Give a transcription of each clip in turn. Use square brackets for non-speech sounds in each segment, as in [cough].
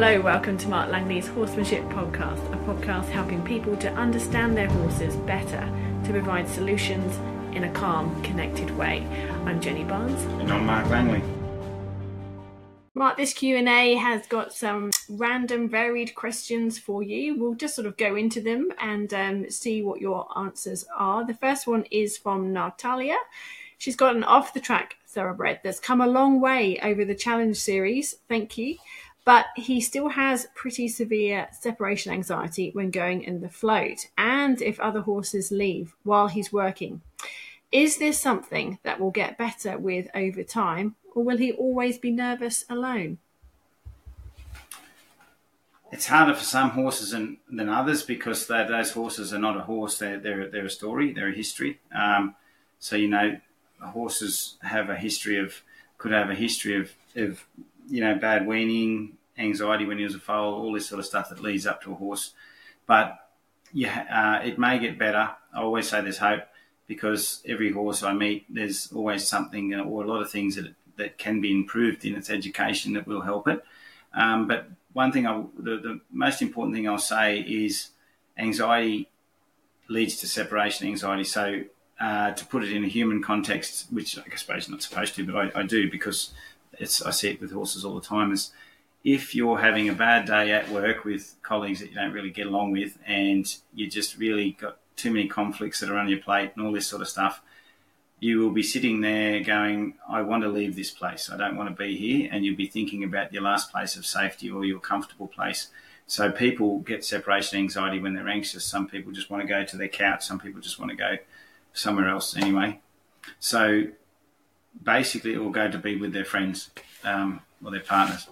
Hello, welcome to Mark Langley's Horsemanship Podcast, a podcast helping people to understand their horses better to provide solutions in a calm, connected way. I'm Jenny Barnes. And I'm Mark Langley. Mark, this Q&A has got some random varied questions for you. We'll just sort of go into them and um, see what your answers are. The first one is from Natalia. She's got an off-the-track thoroughbred that's come a long way over the challenge series. Thank you but he still has pretty severe separation anxiety when going in the float and if other horses leave while he's working. Is this something that will get better with over time, or will he always be nervous alone? It's harder for some horses than, than others because those horses are not a horse, they're, they're, they're a story, they're a history. Um, so, you know, horses have a history of, could have a history of, of you know, bad weaning, anxiety when he was a foal, all this sort of stuff that leads up to a horse. But yeah, uh, it may get better. I always say there's hope because every horse I meet, there's always something or a lot of things that that can be improved in its education that will help it. Um, but one thing, I, the, the most important thing I'll say is anxiety leads to separation anxiety. So uh, to put it in a human context, which I suppose not supposed to, but I, I do because it's I see it with horses all the time. Is if you're having a bad day at work with colleagues that you don't really get along with and you just really got too many conflicts that are on your plate and all this sort of stuff, you will be sitting there going, I want to leave this place. I don't want to be here. And you'll be thinking about your last place of safety or your comfortable place. So people get separation anxiety when they're anxious. Some people just want to go to their couch. Some people just want to go somewhere else anyway. So basically, it will go to be with their friends um, or their partners.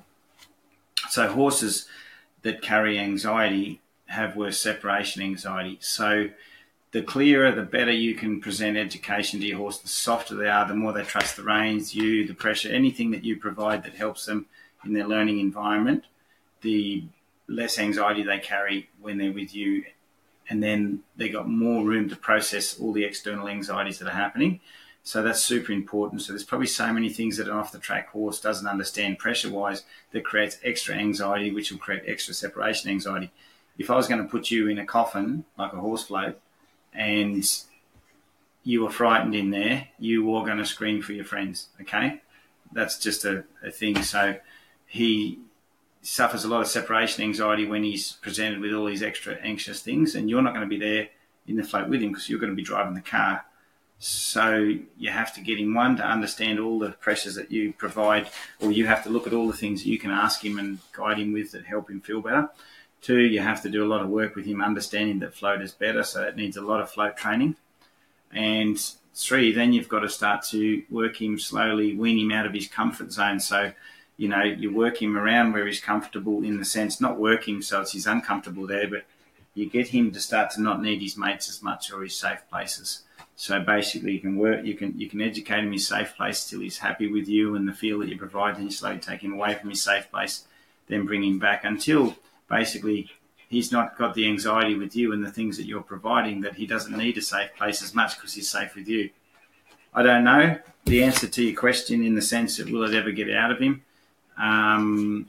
So horses that carry anxiety have worse separation anxiety. So the clearer, the better you can present education to your horse, the softer they are, the more they trust the reins, you, the pressure, anything that you provide that helps them in their learning environment, the less anxiety they carry when they're with you. And then they've got more room to process all the external anxieties that are happening. So that's super important. So there's probably so many things that an off the track horse doesn't understand pressure wise that creates extra anxiety, which will create extra separation anxiety. If I was going to put you in a coffin like a horse float and you were frightened in there, you were going to scream for your friends. Okay. That's just a, a thing. So he suffers a lot of separation anxiety when he's presented with all these extra anxious things, and you're not going to be there in the float with him because you're going to be driving the car so you have to get him one to understand all the pressures that you provide, or you have to look at all the things that you can ask him and guide him with that help him feel better. Two, you have to do a lot of work with him understanding that float is better, so it needs a lot of float training. And three, then you've got to start to work him slowly, wean him out of his comfort zone. So, you know, you work him around where he's comfortable in the sense, not working so it's he's uncomfortable there, but you get him to start to not need his mates as much or his safe places. So basically, you can work, you can you can educate him in his safe place till he's happy with you and the feel that you provide. Then you slowly take him away from his safe place, then bring him back until basically he's not got the anxiety with you and the things that you're providing that he doesn't need a safe place as much because he's safe with you. I don't know the answer to your question in the sense that will it ever get out of him. Um,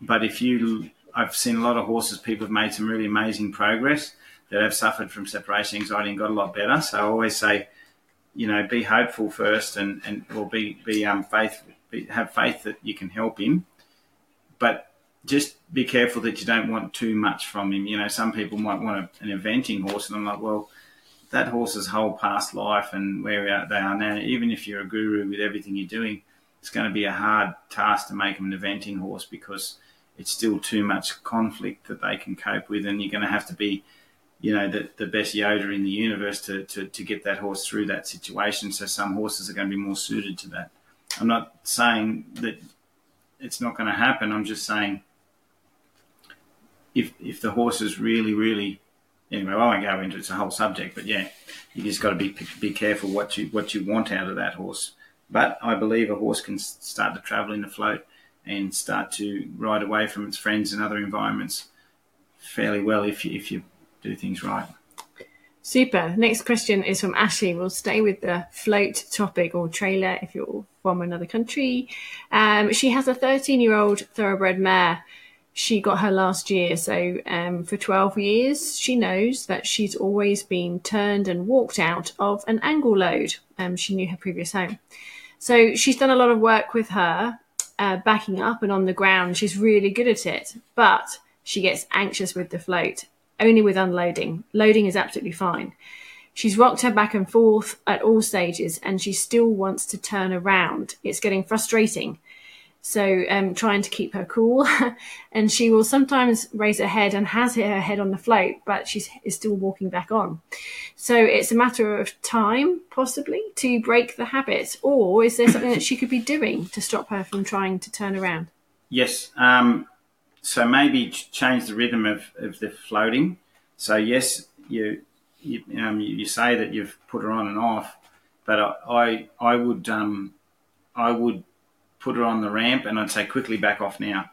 but if you, I've seen a lot of horses. People have made some really amazing progress that have suffered from separation anxiety and got a lot better. So I always say, you know, be hopeful first and, and or be, be um, faith, be, have faith that you can help him. But just be careful that you don't want too much from him. You know, some people might want a, an eventing horse, and I'm like, well, that horse's whole past life and where they are now, even if you're a guru with everything you're doing, it's going to be a hard task to make them an eventing horse because it's still too much conflict that they can cope with, and you're going to have to be you know, the, the best Yoda in the universe to, to, to get that horse through that situation. So some horses are going to be more suited to that. I'm not saying that it's not going to happen. I'm just saying if if the horse is really, really anyway, I won't go into it. it's a whole subject, but yeah, you just got to be be careful what you what you want out of that horse. But I believe a horse can start to travel in the float and start to ride away from its friends and other environments fairly well if you if you do things right. Super. Next question is from Ashley. We'll stay with the float topic or trailer if you're from another country. Um, she has a 13 year old thoroughbred mare she got her last year. So um, for 12 years, she knows that she's always been turned and walked out of an angle load. Um, she knew her previous home. So she's done a lot of work with her, uh, backing up and on the ground. She's really good at it, but she gets anxious with the float, only with unloading. Loading is absolutely fine. She's rocked her back and forth at all stages and she still wants to turn around. It's getting frustrating. So um, trying to keep her cool, [laughs] and she will sometimes raise her head and has hit her head on the float, but she is still walking back on. So it's a matter of time, possibly, to break the habit, or is there something that she could be doing to stop her from trying to turn around? Yes. Um, so maybe change the rhythm of, of the floating. So yes, you you, um, you say that you've put her on and off, but I I would um, I would put her on the ramp, and I'd say quickly back off now.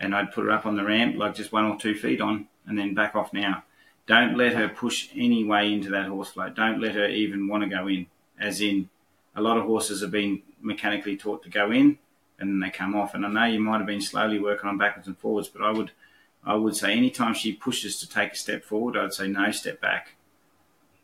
And I'd put her up on the ramp, like just one or two feet on, and then back off now. Don't let her push any way into that horse float. Don't let her even want to go in. As in, a lot of horses have been mechanically taught to go in, and then they come off. And I know you might have been slowly working on backwards and forwards, but I would, I would say anytime she pushes to take a step forward, I'd say no, step back,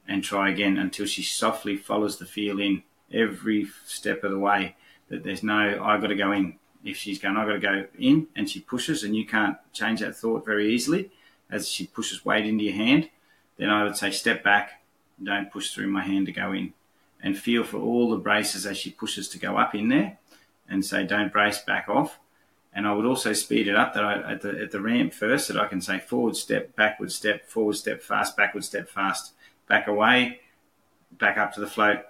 and try again until she softly follows the feel in every step of the way that there's no, I've got to go in. If she's going, I've got to go in, and she pushes, and you can't change that thought very easily as she pushes weight into your hand, then I would say step back, don't push through my hand to go in, and feel for all the braces as she pushes to go up in there, and say don't brace, back off. And I would also speed it up that I, at the at the ramp first that I can say forward step, backward step, forward step, fast, backward step, fast, back away, back up to the float,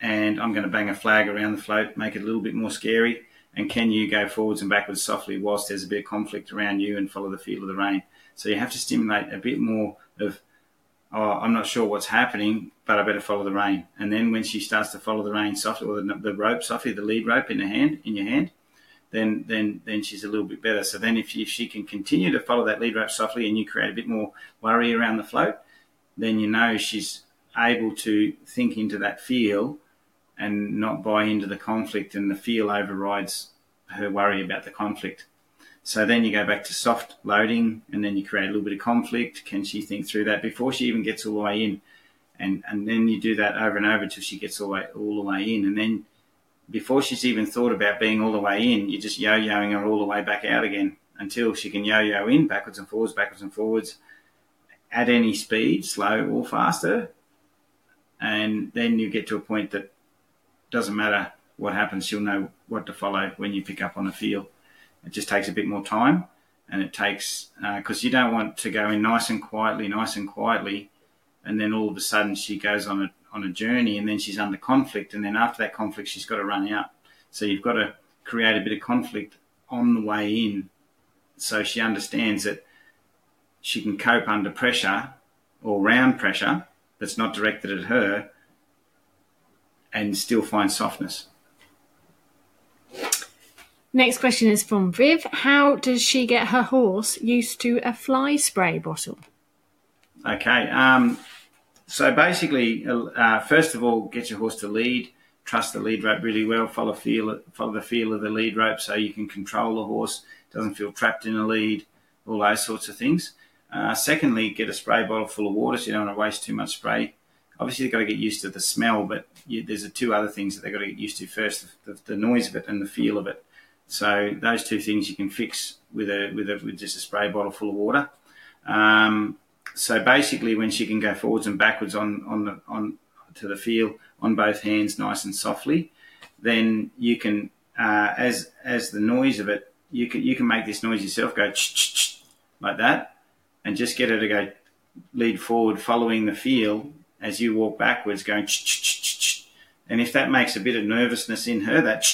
and I'm going to bang a flag around the float, make it a little bit more scary. And can you go forwards and backwards softly whilst there's a bit of conflict around you and follow the feel of the rein? So you have to stimulate a bit more of, oh, I'm not sure what's happening, but I better follow the rein. And then when she starts to follow the rein softly, or the, the rope softly, the lead rope in the hand, in your hand, then then then she's a little bit better. So then if, if she can continue to follow that lead rope softly and you create a bit more worry around the float, then you know she's able to think into that feel and not buy into the conflict, and the feel overrides her worry about the conflict. So then you go back to soft loading, and then you create a little bit of conflict. Can she think through that before she even gets all the way in? And and then you do that over and over until she gets all the way all the way in, and then before she's even thought about being all the way in, you're just yo-yoing her all the way back out again until she can yo-yo in backwards and forwards, backwards and forwards at any speed, slow or faster. And then you get to a point that doesn't matter what happens, she'll know what to follow when you pick up on a feel. It just takes a bit more time, and it takes because uh, you don't want to go in nice and quietly, nice and quietly, and then all of a sudden she goes on a on a journey, and then she's under conflict, and then after that conflict, she's got to run out. So you've got to create a bit of conflict on the way in, so she understands that she can cope under pressure or round pressure that's not directed at her and still find softness. Next question is from Viv. How does she get her horse used to a fly spray bottle? Okay. Um, so basically, uh, first of all, get your horse to lead. Trust the lead rope really well. Follow feel, follow the feel of the lead rope so you can control the horse. Doesn't feel trapped in a lead. All those sorts of things. Uh, secondly, get a spray bottle full of water so you don't want to waste too much spray obviously they've got to get used to the smell, but you, there's the two other things that they've got to get used to first: the, the, noise of it and the feel of it. So those two things you can fix with a with a with just a spray bottle full of water. Um, so basically, when she can go forwards and backwards on on the on to the feel on both hands, nice and softly, then you can uh, as as the noise of it, you can you can make this noise yourself, go like that, and just get her to go lead forward, following the feel as you walk backwards, going. And if that makes a bit of nervousness in her, that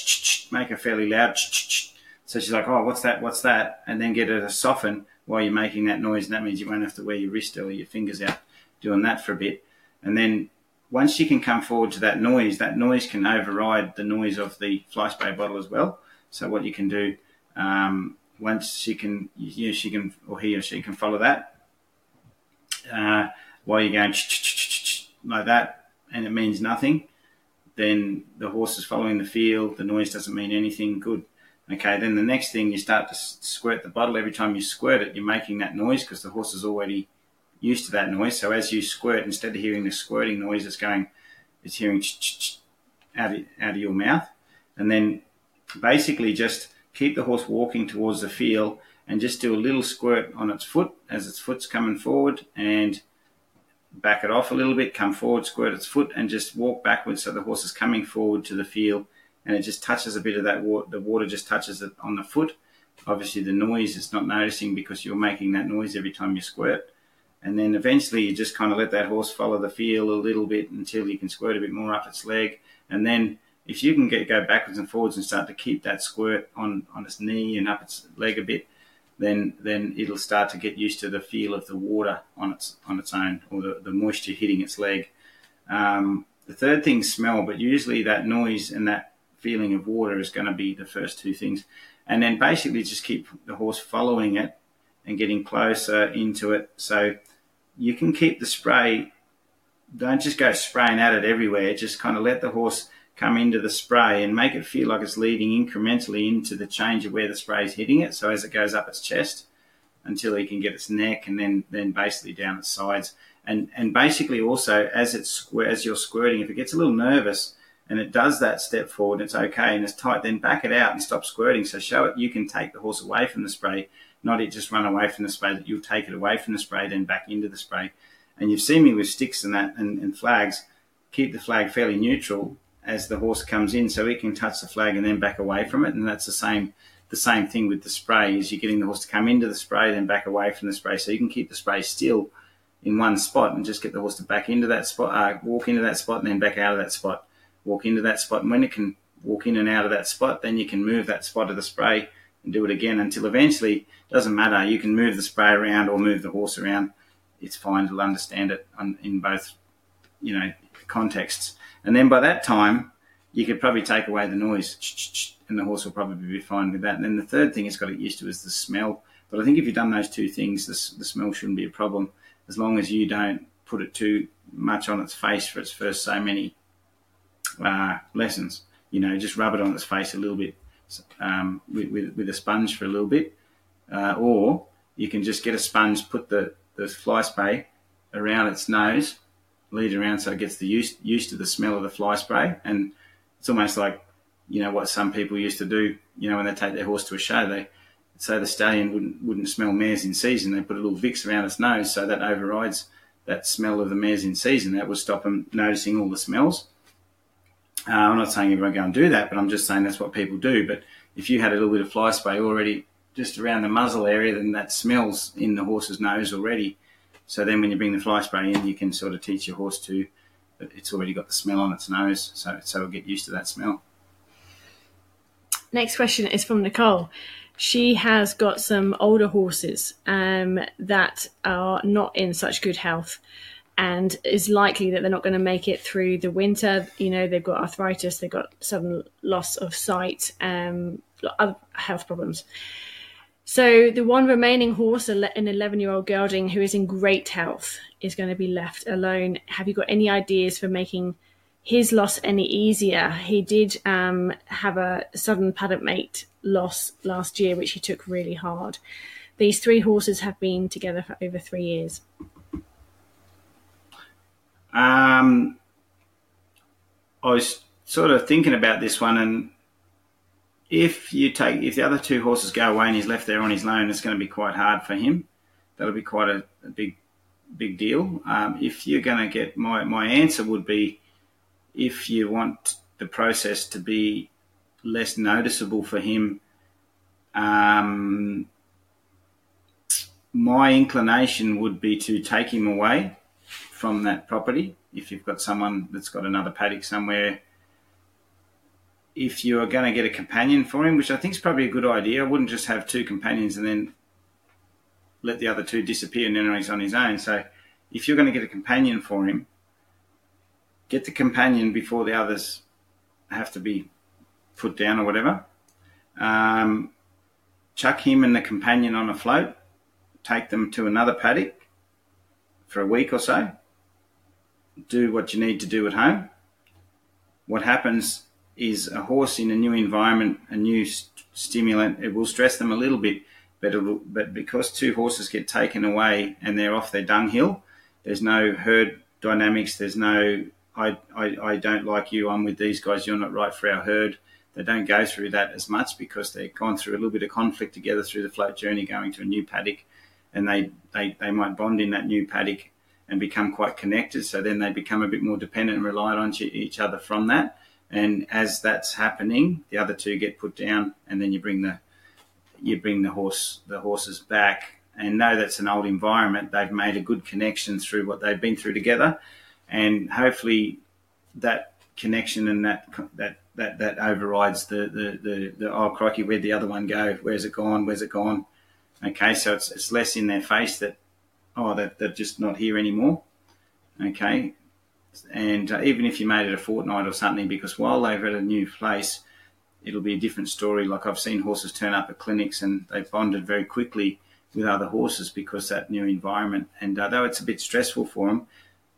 make her fairly loud. So she's like, "Oh, what's that? What's that?" And then get her to soften while you're making that noise, and that means you won't have to wear your wrist or your fingers out doing that for a bit. And then once she can come forward to that noise, that noise can override the noise of the fly spray bottle as well. So what you can do um, once she can, you know, she can or he or she can follow that uh, while you're going like that and it means nothing, then the horse is following the field. The noise doesn't mean anything. Good. Okay, then the next thing you start to squirt the bottle. Every time you squirt it, you're making that noise because the horse is already used to that noise. So as you squirt, instead of hearing the squirting noise, it's going, it's hearing out of, out of your mouth. And then basically just keep the horse walking towards the field and just do a little squirt on its foot as its foot's coming forward and back it off a little bit, come forward, squirt its foot, and just walk backwards so the horse is coming forward to the feel, and it just touches a bit of that water. The water just touches it on the foot. Obviously, the noise it's not noticing because you're making that noise every time you squirt. And then eventually, you just kind of let that horse follow the feel a little bit until you can squirt a bit more up its leg. And then, if you can get go backwards and forwards and start to keep that squirt on on its knee and up its leg a bit, then then it'll start to get used to the feel of the water on its on its own or the, the moisture hitting its leg. Um, the third thing smell, but usually that noise and that feeling of water is going to be the first two things. And then basically just keep the horse following it and getting closer into it. So you can keep the spray, don't just go spraying at it everywhere. Just kind of let the horse come into the spray and make it feel like it's leading incrementally into the change of where the spray is hitting it. So as it goes up its chest until he can get its neck and then, then basically down its sides. And, and basically also as it's, as you're squirting, if it gets a little nervous, and it does that step forward, it's okay and it's tight, then back it out and stop squirting. So show it you can take the horse away from the spray, not it just run away from the spray, that you'll take it away from the spray, then back into the spray. And you've seen me with sticks and that and, and flags, keep the flag fairly neutral as the horse comes in so it can touch the flag and then back away from it. And that's the same the same thing with the spray is you're getting the horse to come into the spray, then back away from the spray. So you can keep the spray still in one spot and just get the horse to back into that spot, uh, walk into that spot and then back out of that spot walk into that spot. And when it can walk in and out of that spot, then you can move that spot of the spray and do it again until eventually, doesn't matter, you can move the spray around or move the horse around. It's fine to understand it in both, you know, contexts. And then by that time, you could probably take away the noise and the horse will probably be fine with that. And then the third thing it's got to get used to is the smell. But I think if you've done those two things, the, the smell shouldn't be a problem as long as you don't put it too much on its face for its first so many uh, lessons. You know, just rub it on its face a little bit um, with, with, with, a sponge for a little bit, uh, or you can just get a sponge, put the, the fly spray around its nose, lead around so it gets the used, used to the smell of the fly spray. And it's almost like, you know, what some people used to do, you know, when they take their horse to a show, they say the stallion wouldn't, wouldn't smell mares in season. They put a little Vicks around its nose so that overrides that smell of the mares in season. That would stop them noticing all the smells. Uh, I'm not saying everyone go and do that, but I'm just saying that's what people do. But if you had a little bit of fly spray already just around the muzzle area, then that smells in the horse's nose already. So then when you bring the fly spray in, you can sort of teach your horse to it's already got the smell on its nose, so so it'll get used to that smell. Next question is from Nicole. She has got some older horses um, that are not in such good health and is likely that they're not going to make it through the winter. You know, they've got arthritis, they've got sudden loss of sight, um, other health problems. So the one remaining horse, an 11-year-old gelding who is in great health, is going to be left alone. Have you got any ideas for making his loss any easier? He did um, have a sudden paddock mate loss last year, which he took really hard. These three horses have been together for over three years. Um, I was sort of thinking about this one, and if you take if the other two horses go away and he's left there on his own, it's going to be quite hard for him. That'll be quite a, a big big deal. Um, if you're going to get my my answer would be if you want the process to be less noticeable for him. Um, my inclination would be to take him away from that property. If you've got someone that's got another paddock somewhere, if you are going to get a companion for him, which I think is probably a good idea, I wouldn't just have two companions and then let the other two disappear and then he's on his own. So if you're going to get a companion for him, get the companion before the others have to be put down or whatever. Um, chuck him and the companion on a float, take them to another paddock for a week or so, do what you need to do at home. What happens is a horse in a new environment, a new st- stimulant. It will stress them a little bit, but but because two horses get taken away and they're off their dunghill, there's no herd dynamics. There's no I, I, I don't like you. I'm with these guys. You're not right for our herd. They don't go through that as much because they've gone through a little bit of conflict together through the float journey, going to a new paddock, and they, they, they might bond in that new paddock and become quite connected. So then they become a bit more dependent and reliant on each other from that. And as that's happening, the other two get put down, and then you bring the you bring the horse the horses back. And know that's an old environment. They've made a good connection through what they've been through together, and hopefully that connection and that that that, that overrides the, the, the, the oh crikey where'd the other one go? Where's it gone? Where's it gone? Okay so it's, it's less in their face that oh they're, they're just not here anymore. Okay and uh, even if you made it a fortnight or something because while they're at a new place it'll be a different story like i've seen horses turn up at clinics and they've bonded very quickly with other horses because that new environment and uh, though it's a bit stressful for them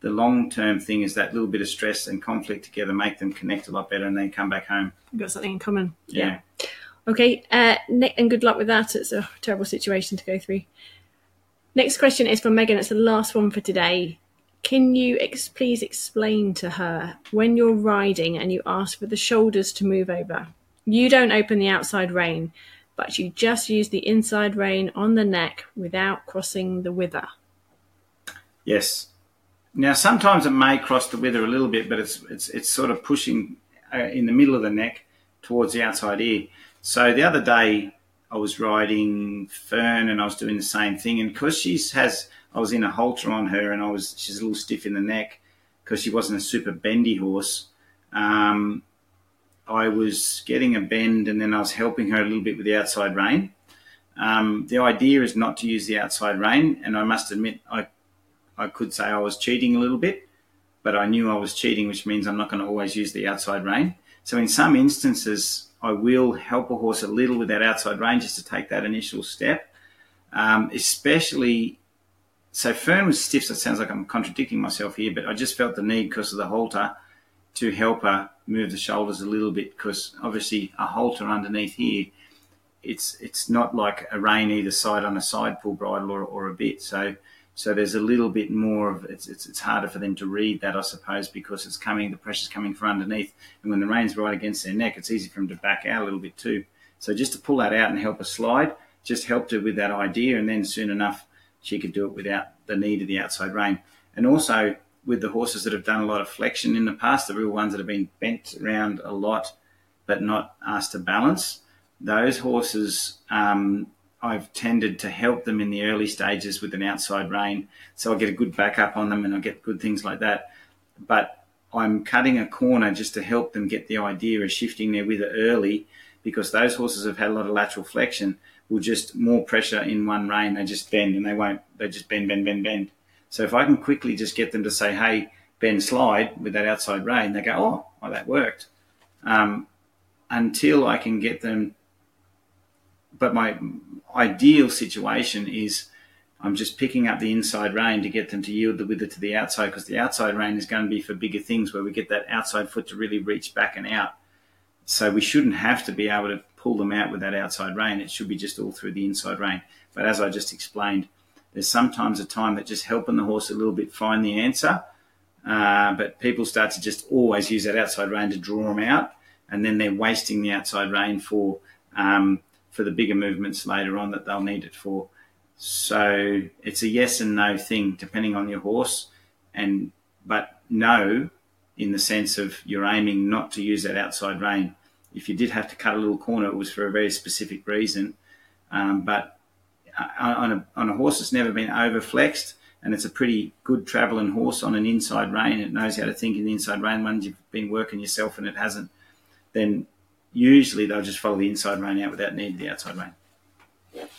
the long term thing is that little bit of stress and conflict together make them connect a lot better and then come back home. You've got something in common. Yeah. yeah. Okay, uh, Nick, and good luck with that. It's a terrible situation to go through. Next question is from Megan. It's the last one for today. Can you ex- please explain to her when you're riding and you ask for the shoulders to move over? You don't open the outside rein, but you just use the inside rein on the neck without crossing the wither. Yes, now, sometimes it may cross the wither a little bit, but it's it's it's sort of pushing uh, in the middle of the neck towards the outside ear. So the other day I was riding Fern and I was doing the same thing, and because she has, I was in a halter on her, and I was she's a little stiff in the neck because she wasn't a super bendy horse. Um, I was getting a bend, and then I was helping her a little bit with the outside rein. Um, the idea is not to use the outside rein, and I must admit I I could say I was cheating a little bit, but I knew I was cheating, which means I'm not going to always use the outside rein. So in some instances, I will help a horse a little with that outside rein just to take that initial step. Um, especially, so Fern was stiff, so it sounds like I'm contradicting myself here, but I just felt the need because of the halter to help her move the shoulders a little bit because obviously a halter underneath here, it's it's not like a rein either side on a side pull bridle or, or a bit. So so there's a little bit more of it's, it's, it's harder for them to read that, I suppose, because it's coming the pressure's coming from underneath, and when the rein's right against their neck, it's easy for them to back out a little bit too. So just to pull that out and help her slide, just helped her with that idea, and then soon enough she could do it without the need of the outside rein. And also with the horses that have done a lot of flexion in the past, the real ones that have been bent around a lot but not asked to balance, those horses um, I've tended to help them in the early stages with an outside rein. So I get a good backup on them and I get good things like that. But I'm cutting a corner just to help them get the idea of shifting their wither early because those horses have had a lot of lateral flexion will just more pressure in one rein. They just bend and they won't, they just bend, bend, bend, bend. So if I can quickly just get them to say, hey, bend, slide with that outside rein, they go, oh, well, that worked. Um, until I can get them but my ideal situation is I'm just picking up the inside rein to get them to yield the wither to the outside because the outside rein is going to be for bigger things where we get that outside foot to really reach back and out. So we shouldn't have to be able to pull them out with that outside rein. It should be just all through the inside rein. But as I just explained, there's sometimes a time that just helping the horse a little bit find the answer. Uh, but people start to just always use that outside rein to draw them out, and then they're wasting the outside rein for um, for the bigger movements later on that they'll need it for. So it's a yes and no thing depending on your horse, and but no in the sense of you're aiming not to use that outside rein. If you did have to cut a little corner, it was for a very specific reason. Um, but uh, on a, on a horse that's never been overflexed, and it's a pretty good travelling horse on an inside rein, it knows how to think in the inside rein. Once you've been working yourself and it hasn't, then usually they'll just follow the inside rein out without needing the outside rein.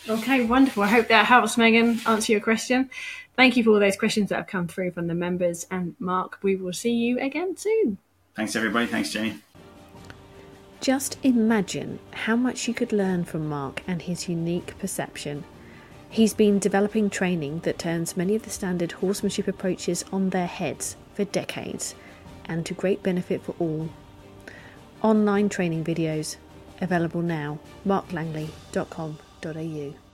Okay, wonderful. I hope that helps, Megan, answer your question. Thank you for all those questions that have come through from the members. And Mark, we will see you again soon. Thanks, everybody. Thanks, Jenny. Just imagine how much you could learn from Mark and his unique perception. He's been developing training that turns many of the standard horsemanship approaches on their heads for decades and to great benefit for all online training videos available now. marklangley.com.au